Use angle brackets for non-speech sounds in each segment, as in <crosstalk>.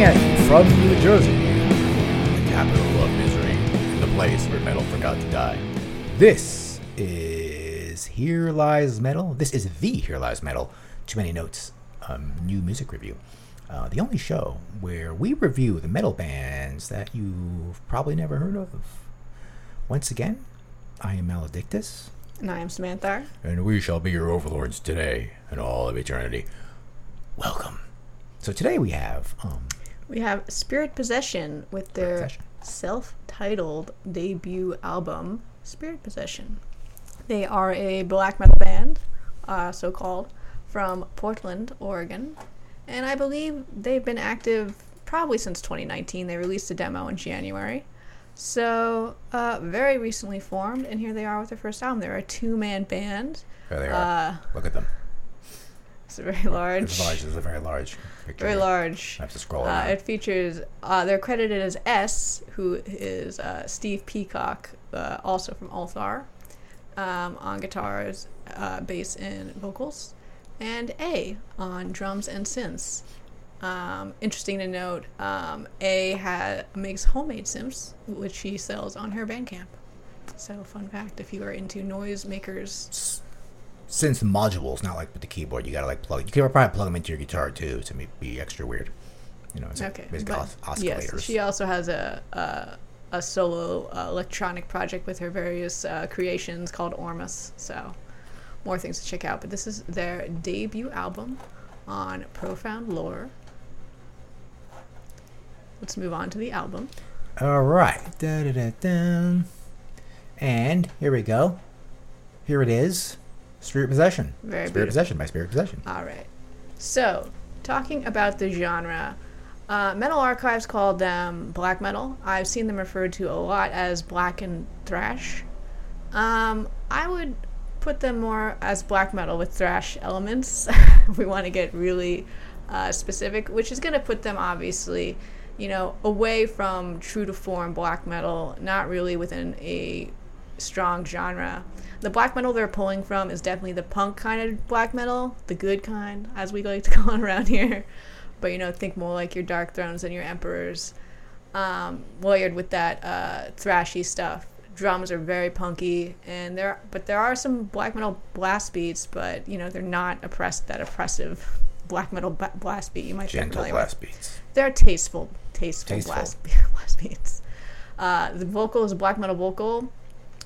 Coming at you from New Jersey, the capital of misery, the place where metal forgot to die. This is Here Lies Metal. This is the Here Lies Metal. Too many notes. Um, new music review. Uh, the only show where we review the metal bands that you've probably never heard of. Once again, I am Maledictus, And I am Samantha. and we shall be your overlords today and all of eternity. Welcome. So today we have um, We have Spirit Possession with their self titled debut album, Spirit Possession. They are a black metal band, uh, so called, from Portland, Oregon. And I believe they've been active probably since 2019. They released a demo in January. So, uh, very recently formed, and here they are with their first album. They're a two man band. there they are. Uh, Look at them. It's very large. It's large. It's a very large picture. Very large. I have to scroll Uh, it features, uh, they're credited as S, who is uh, Steve Peacock, uh, also from Ulthar, um, on guitars, uh, bass, and vocals, and A on drums and synths. Um, interesting to note, um, A ha- makes homemade synths, which she sells on her Bandcamp. So, fun fact if you are into noise makers, Since the modules, not like with the keyboard, you gotta like plug. You can probably plug them into your guitar too to be extra weird. You know, it's like Okay. basically but os- oscillators. Yes, she also has a a, a solo uh, electronic project with her various uh, creations called Ormus. So more things to check out. But this is their debut album on Profound Lore. Let's move on to the album. All right. Da, da, da, da. And here we go. Here it is. Spirit Possession. Very Spirit beautiful. Possession by Spirit Possession. All right. So, talking about the genre, uh, Metal Archives called them black metal. I've seen them referred to a lot as black and thrash. Um, I would put them more as black metal with thrash elements. <laughs> we want to get really uh, specific, which is going to put them obviously, you know, away from true to form black metal, not really within a strong genre. The black metal they're pulling from is definitely the punk kind of black metal, the good kind, as we like to <laughs> call it around here. But you know, think more like your Darkthrones and your Emperors, um, layered with that uh, thrashy stuff. Drums are very punky, and there, but there are some black metal blast beats, but you know they're not oppressed that oppressive <laughs> black metal ba- blast beat you might be Gentle familiar with blast beats. they're tasteful, tasteful, Tasteful. Blast, <laughs> blast beats. Uh, the vocal is a black metal vocal,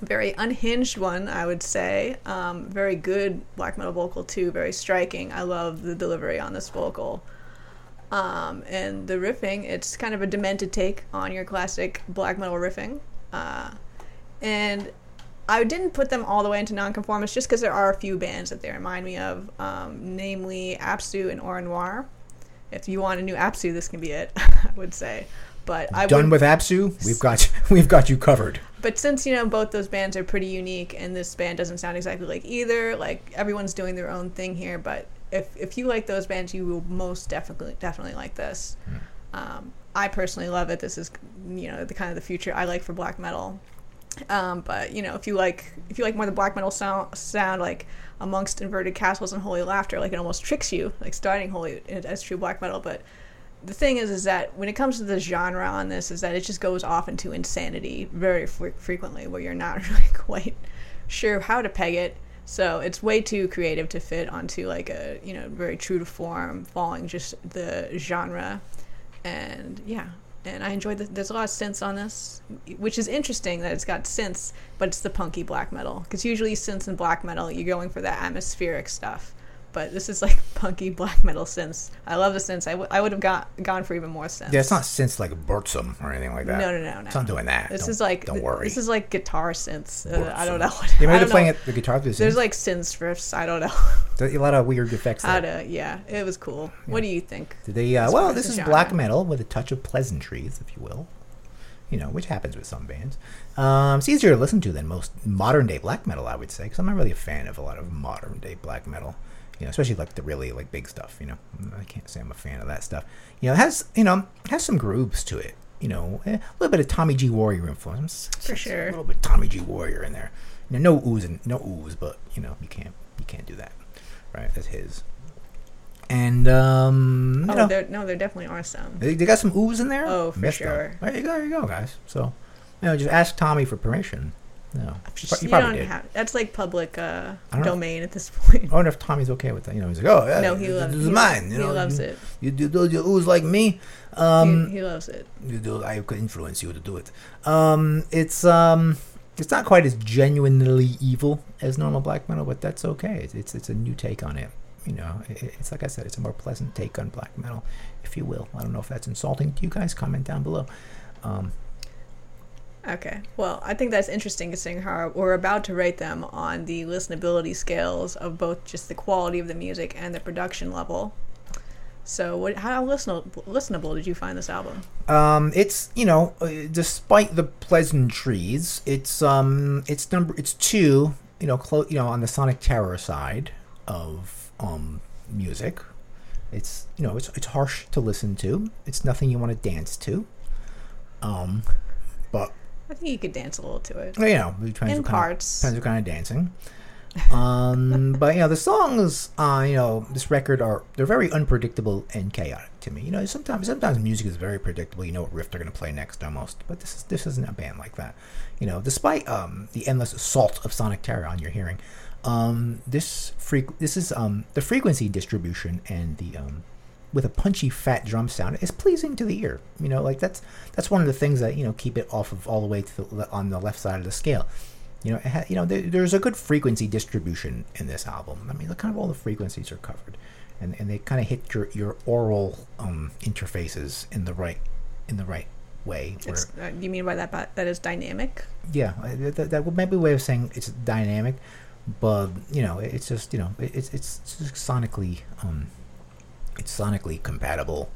very unhinged one, I would say. Um, very good black metal vocal too, very striking. I love the delivery on this vocal. Um, and the riffing, it's kind of a demented take on your classic black metal riffing. Uh, and I didn't put them all the way into nonconformist just because there are a few bands that they remind me of, um, namely Absu and Aura Noir. If you want a new Absu, this can be it, <laughs> I would say. But I Done with Absu. We've got <laughs> we've got you covered. but since you know both those bands are pretty unique, and this band doesn't sound exactly like either, like everyone's doing their own thing here. But if if you like those bands, you will most definitely definitely like this. Um, I personally love it. This is you know the kind of the future I like for black metal. Um, but you know if you like if you like more the black metal sound sound like amongst inverted castles and holy laughter, like it almost tricks you like starting holy as true black metal, but the thing is is that when it comes to the genre on this is that it just goes off into insanity very fre- frequently where you're not <laughs> really quite sure how to peg it. So it's way too creative to fit onto like a you know very true to form following just the genre. And yeah. And i enjoyed the, there's a lot of synths on this which is interesting that it's got synths but it's the punky black metal. Because usually synths and black metal you're going for that atmospheric stuff but this is like punky black metal synths. I love the synths. I, w- I would have got gone for even more synths. Yeah, it's not since like Burzum or anything like that. No, no, no, no. It's not doing that. This Don't- is like Don't worry. This is like guitar synths. Uh, I don't know. What, They I might don't playing it, the guitar through the There's synth. like synths riffs. I don't know <laughs> a lot of weird effects there. to. Yeah, it was cool. What do you think? Did they, uh, well, this is genre. black metal with a touch of pleasantries, if you will. You know, which happens with some bands. Um, it's easier to listen to than most modern day black metal, I would say, because I'm not really a fan of a lot of modern day black metal. You know, especially like the really like big stuff. You know, I can't say I'm a fan of that stuff. You know, it has you know it has some grooves to it. You know, eh, a little bit of Tommy G Warrior influence. For Just sure. A little bit Tommy G Warrior in there. You know, no ooze and no ooze, but you know you can't you can't do that, right? That's his. And um, you Oh, know, there, no, there definitely are some. they, they got some oohs in there. Oh, for Missed them. sure. There you go, there you go, guys. So, you know, just ask Tommy for permission. No, you, you You don't did. have. That's like public uh, don't know. domain at this point. I wonder if Tommy's okay with that. You know, he's like, oh, yeah, no, he this loves. is he, mine. You he know, loves you, it. You do those your oohs like me. Um, he, he loves it. you do. I could influence you to do it. Um, it's um, it's not quite as genuinely evil as normal black metal, but that's okay. It's it's, it's a new take on it. You know, it, it's like I said, it's a more pleasant take on black metal, if you will. I don't know if that's insulting to you guys. Comment down below. Um, Okay. Well, I think that's interesting considering how we're about to rate them on the listenability scales of both just the quality of the music and the production level. So, what, how listenable, listenable did you find this album? Um, it's you know, uh, despite the pleasantries, it's um, it's number, it's two, you know, close, you know, on the Sonic Terror side of um music. It's you know, it's it's harsh to listen to. It's nothing you want to dance to. Um, but I think you could dance a little to it. you know, it depends In what kind of, depends what kind of dancing. Um, <laughs> but you know, the songs, uh, you know, this record are they're very unpredictable and chaotic to me. You know, sometimes sometimes music is very predictable. You know what riff they're going to play next almost. But this is this isn't a band like that. You know, despite um, the endless assault of sonic terror on your hearing, um, this freq- this is um, the frequency distribution and the um, with a punchy fat drum sound is pleasing to the ear. You know, like that's that's one of the things that you know keep it off of all the way to the, on the left side of the scale. You know, it ha- you know, there, there's a good frequency distribution in this album. I mean, look, kind of all the frequencies are covered, and and they kind of hit your your oral um, interfaces in the right in the right way. Where, It's, uh, you mean by that by, that is dynamic? yeah, uh, that, that would maybe a way of saying it's dynamic, but you know, it's just you know, it- it's it's just sonically um, it's sonically compatible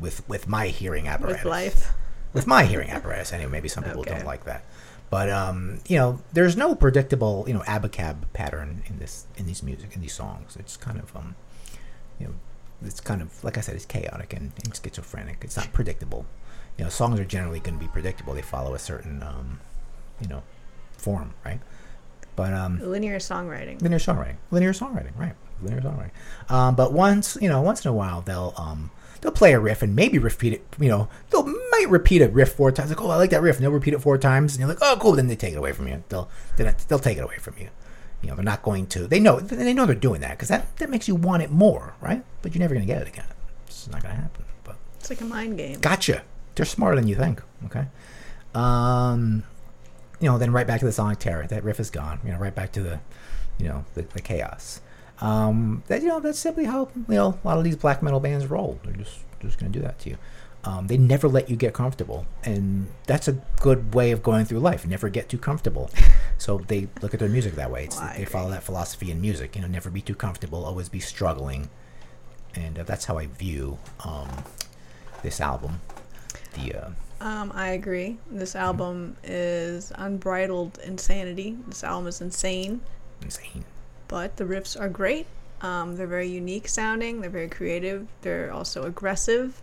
with with my hearing apparatus With life? with my hearing apparatus. Anyway, maybe some people Okay. don't like that, but um, you know, there's no predictable you know abacab pattern in this in these music in these songs. It's kind of um, you know, it's kind of like I said, it's chaotic and, and schizophrenic. It's not predictable. You know, songs are generally going to be predictable. They follow a certain um, you know, form, right? But um, Linear songwriting. linear songwriting linear songwriting right linear songwriting um, but once you know once in a while they'll um they'll play a riff and maybe repeat it you know they'll might repeat a riff four times like oh i like that riff and they'll repeat it four times and you're like oh cool then they take it away from you they'll they'll, they'll take it away from you you know they're not going to they know they know they're doing that because that that makes you want it more right but you're never going to get it again it's not going to happen but It's like a mind game. Gotcha. They're smarter than you think. Okay. Um, you know, then right back to the Sonic Terror. That riff is gone. You know, right back to the, you know, the, the chaos. Um, that you know, that's simply how you know a lot of these black metal bands roll. They're just just gonna do that to you. Um, they never let you get comfortable, and that's a good way of going through life. Never get too comfortable. so they look at their music that way. It's, <laughs> Well, they follow that philosophy in music. You know, never be too comfortable. Always be struggling, and uh, that's how I view um, this album. The uh, Um, I agree. This album is unbridled insanity. This album is insane, insane. but the riffs are great. Um, they're very unique sounding. They're very creative. They're also aggressive,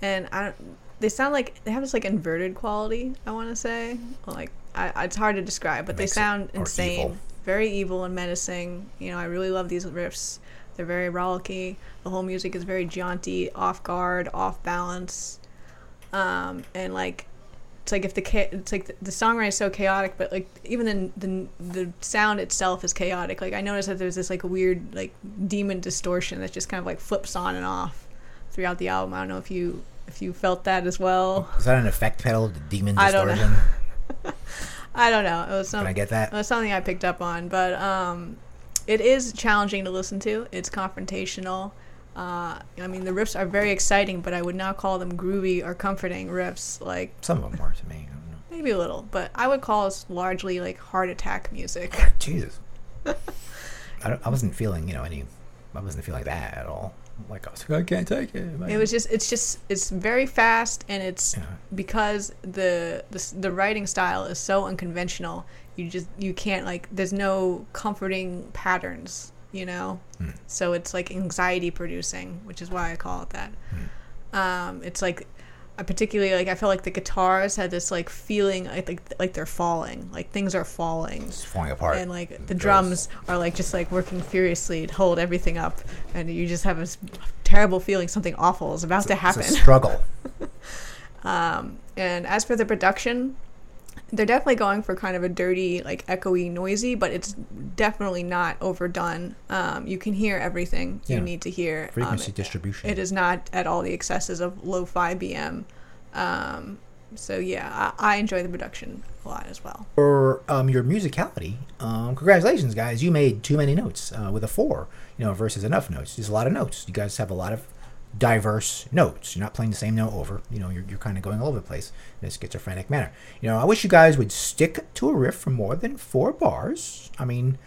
and I don't, they sound like they have this like inverted quality. I want to say like I, it's hard to describe, but they sound insane, evil. very evil and menacing. You know, I really love these riffs. They're very rollicky. The whole music is very jaunty, off guard, off balance, um, and like it's like if the cha- it's like the, the songwriting is so chaotic, but like even the, the the sound itself is chaotic. Like I noticed that there's this like weird like demon distortion that just kind of like flips on and off throughout the album. I don't know if you if you felt that as well. Is that an effect pedal? The demon distortion. I don't know. <laughs> I don't know. It was some Can I get that? It was something I picked up on, but um, it is challenging to listen to. It's confrontational. Uh, I mean, the riffs are very exciting, but I would not call them groovy or comforting riffs. Like Some of them are to me. I don't know. maybe a little, but I would call this largely like heart attack music. Jesus. I, don't, I wasn't feeling, you know, any. I wasn't feeling that at all. Like I was like, I can't take it. It was just, it's just, it's very fast, and it's Yeah. because the, the the writing style is so unconventional. You just, you can't like, there's no comforting patterns, you know. Hmm. So it's like anxiety producing, which is why I call it that. Hmm. Um, it's like I particularly like I felt like the guitars had this like feeling like like, they're falling, like things are falling. It's falling apart. And like the It drums are like just like working furiously to hold everything up, and you just have this terrible feeling something awful is about to It's happen. a struggle. <laughs> Um, and as for the production, they're definitely going for kind of a dirty, like echoey, noisy, but it's definitely not overdone. Um, you can hear everything Yeah. you need to hear. Um, Frequency it- distribution. it is not at all the excesses of lo-fi BM. Um, so yeah, I, I enjoy the production a lot as well. For um, your musicality, um, congratulations, guys! You made too many notes uh, with a four, you know, versus enough notes. There's a lot of notes. You guys have a lot of diverse notes. You're not playing the same note over. You know, you're, you're kind of going all over the place in a schizophrenic manner. You know, I wish you guys would stick to a riff for more than four bars. I mean,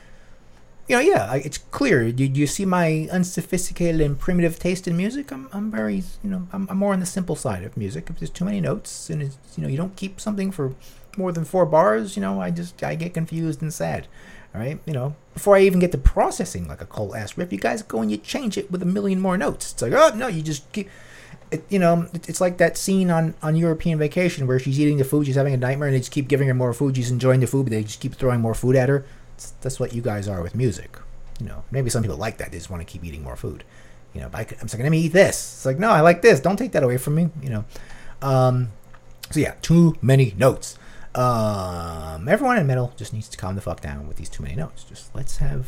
you know, yeah, it's clear. Do you see my unsophisticated and primitive taste in music? I'm, I'm very, you know, I'm, I'm more on the simple side of music. If there's too many notes and it's, you know, you don't keep something for more than four bars, you know, I just, I get confused and sad. All right, you know, before I even get to processing like a cold ass riff, you guys go and you change it with a million more notes. It's like, oh no, you just keep. It, you know, it- it's like that scene on, on European Vacation where she's eating the food, she's having a nightmare, and they just keep giving her more food. She's enjoying the food, but they just keep throwing more food at her. It's, that's what you guys are with music. You know, maybe some people like that; they just want to keep eating more food. You know, but I, I'm just like, let me eat this. It's like, no, I like this. Don't take that away from me. You know, um, so yeah, too many notes. Um, everyone in metal just needs to calm the fuck down with these too many notes. Just let's have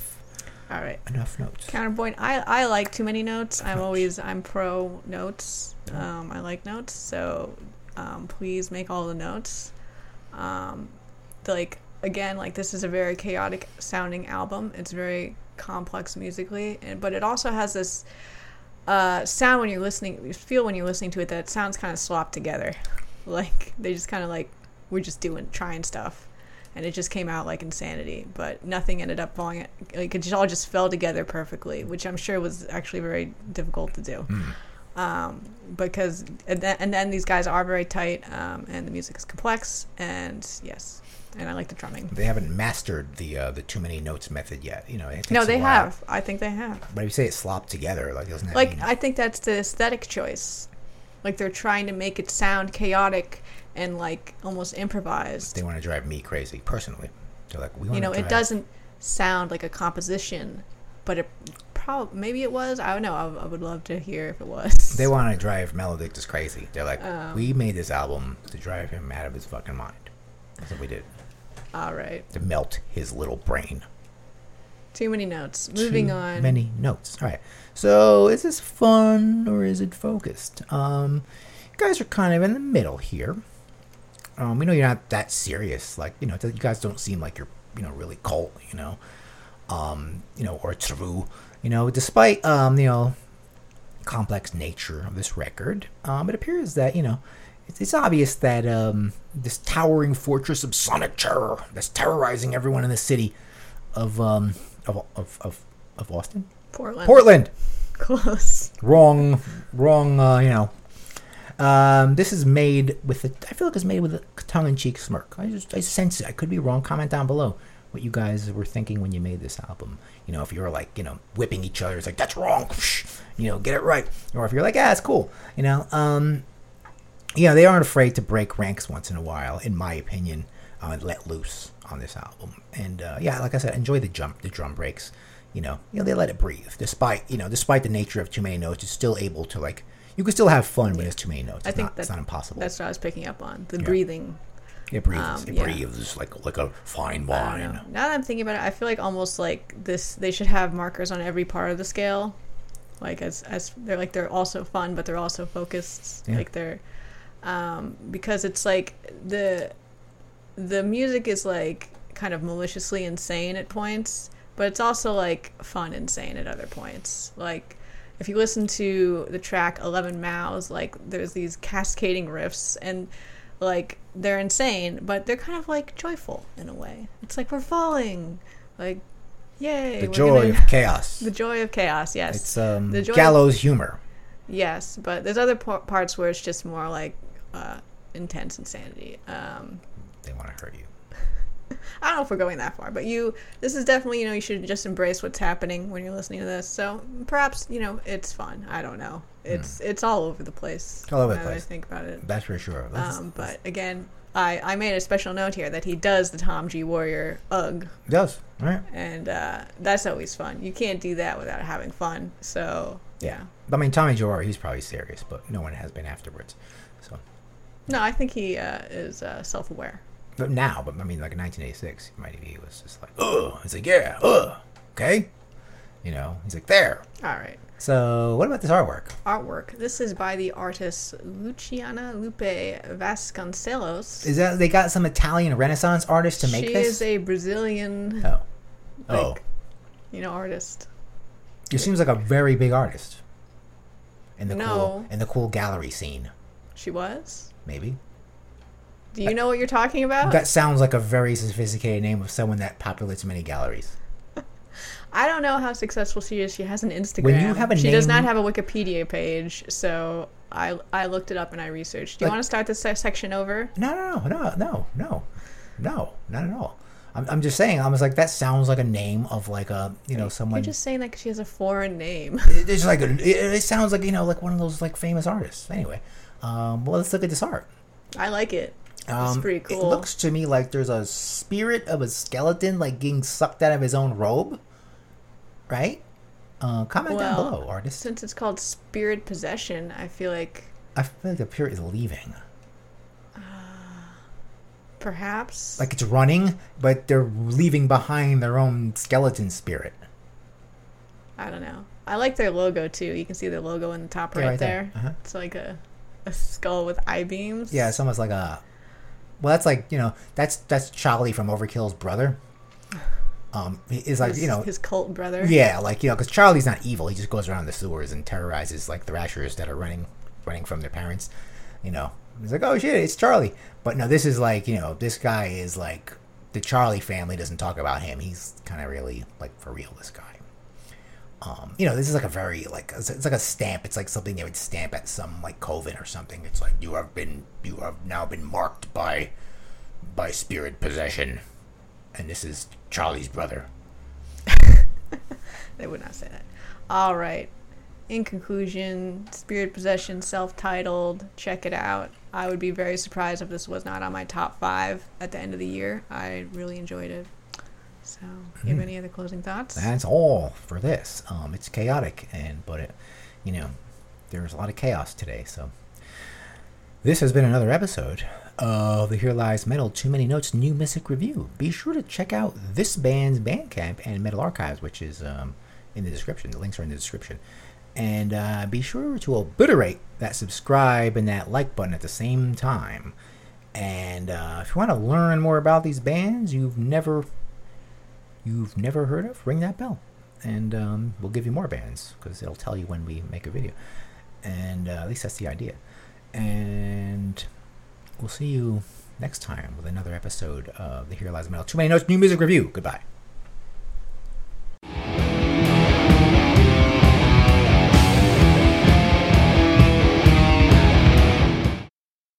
All right. enough notes. Counterpoint. I, I like too many notes. I'm always I'm pro notes. Um, I like notes. So um, please make all the notes. Um, like again, like this is a very chaotic sounding album. It's very complex musically, and but it also has this uh, sound when you're listening. You feel when you're listening to it that it sounds kind of slopped together. <laughs> Like they just kind of like we're just doing trying stuff. And it just came out like insanity but nothing ended up falling like it just all just fell together perfectly which i'm sure was actually very difficult to do. Um, because and then, and then these guys are very tight um, and the music is complex and yes and i like the drumming. They haven't mastered the uh, the too many notes method yet. You know, no they have. I think they have. But if you say it's slopped together, like doesn't like mean i think that's the aesthetic choice. Like they're trying to make it sound chaotic and like almost improvised they want to drive me crazy personally? They're like, we want you know it doesn't sound like a composition but it probably maybe it was i don't know I, I would love to hear if it was They want to drive Melodic Melodictus crazy. They're like, Um, we made this album to drive him out of his fucking mind. That's what we did all right to melt his little brain. too many notes moving Too on Many notes. All right. So is this fun or is it focused? Um, you guys are kind of in the middle here. Um, we know you're not that serious. Like you know, you guys don't seem like you're you know really cult. You know, um, you know, or true. You know, despite um, you know, complex nature of this record, um, it appears that you know. It's, it's obvious that um, this towering fortress of sonic terror that's terrorizing everyone in the city of um, of, of, of, of Austin, portland Portland. <laughs> close Wrong, wrong. Uh, you know, um, this is made with a. I feel like it's made with a tongue-in-cheek smirk. I just I sense it. I could be wrong. Comment down below what you guys were thinking when you made this album. You know, if you were like you know whipping each other, it's like that's wrong. <laughs> You know, get it right. Or if you're like, ah, it's cool. You know, um, know, they aren't afraid to break ranks once in a while, in my opinion, uh, let loose on this album. And uh, yeah, like I said, enjoy the jump, the drum breaks. You know, you know, they let it breathe, despite you know, despite the nature of too many notes. It's still able to like, you can still have fun when it's too many notes. i think not, that, it's not impossible. that's what i was picking up on the Yeah. breathing it breathes. um, it yeah. breathes like like a fine wine. Now that I'm thinking about it, I feel like almost like this. They should have markers on every part of the scale, like as as they're like they're also fun, but they're also focused. Yeah. Like they're um, because it's like the the music is like kind of maliciously insane at points, but it's also like fun insane at other points. Like if you listen to the track 11 Mouths, like there's these cascading riffs and like they're insane, but they're kind of like joyful in a way. It's like we're falling, like yay! The joy gonna- of <laughs> chaos. the joy of chaos. Yes, It's um, The joy- gallows humor. yes, but there's other par- parts where it's just more like uh, intense insanity. Um, They want to hurt you. <laughs> I don't know if we're going that far, but you, this is definitely, you know, you should just embrace what's happening when you're listening to this. So perhaps, you know, it's fun. I don't know. It's it's all over the place. Hmm. All over the place. I think about it. That's for sure. Let's- Um, but again, I, I made a special note here that he does the Tom G. Warrior UGG, it does. right, and uh, that's always fun. You can't do that without having fun. So, Yeah. I mean, Tommy Joe, he's probably serious, but no one has been afterwards. So, no, I think he uh, is uh, self aware. But now, but I mean, like in 1986, he might he was just like, oh, he's like, yeah, uh, okay, you know, he's like there. All right. So, what about this artwork? Artwork. This is by the artist Luciana Lupe Vasconcelos. Is that they got some Italian Renaissance artist to make she this? She is a Brazilian, oh, oh, you know, artist. it seems like a very big artist. In the No. cool, in the cool gallery scene, She was. maybe. Do you know what you're talking about? That sounds like a very sophisticated name of someone that populates many galleries. I don't know how successful she is. She has an Instagram. When you have a she does not have a Wikipedia page, so I I looked it up and I researched. Do you Like- want to start this section over? No, no, no, no, no, no, no, not at all. I'm, I'm just saying. I was like, that sounds like a name of like a you know someone. You're just saying that 'cause she has a foreign name. <laughs> It- It's like a, it, it sounds like you know like one of those like famous artists. Anyway, um, well, let's look at this art. I like it. Um, pretty It looks to me like there's a spirit of a skeleton like getting sucked out of his own robe, right? Uh, comment down below, artist. Since it's called spirit possession, I feel like I feel like the spirit is leaving. perhaps Like it's running, but they're leaving behind their own skeleton spirit. I don't know. I like their logo too. You can see their logo in the top Yeah, right, right there. there. Uh-huh. It's like a a skull with eye beams. Yeah, it's almost like a. Well, that's like you know that's that's Charlie from Overkill's brother. Um, is like his, you know his cult brother. yeah, like you know because Charlie's not evil. He just goes around the sewers and terrorizes like Thrashers that are running running from their parents. You know, he's like oh shit, it's Charlie. But no, this is like you know this guy is like the Charlie family doesn't talk about him. He's kind of really like for real. This guy. Um, you know, this is like a very like it's like a stamp. It's like something they would stamp at some like coven or something. It's like you have been you have now been marked by by spirit possession, and this is Charlie's brother. <laughs> They would not say that. All right. In conclusion, Spirit Possession self-titled. Check it out. I would be very surprised if this was not on my top five at the end of the year. I really enjoyed it. So, you have any other closing thoughts? That's all for this. Um, it's chaotic, and but it, you know, there's a lot of chaos today. So this has been another episode of the Here Lies Metal Too Many Notes New Music Review. Be sure to check out this band's Bandcamp and Metal Archives, which is um, in the description. The links are in the description. And uh, be sure to obliterate that subscribe and that like button at the same time. And uh, if you want to learn more about these bands you've never you've never heard of, ring that bell, and um, we'll give you more bands because it'll tell you when we make a video. And uh, at least that's the idea. And we'll see you next time with another episode of the Here Lies Metal. Too many notes, new music review. Goodbye.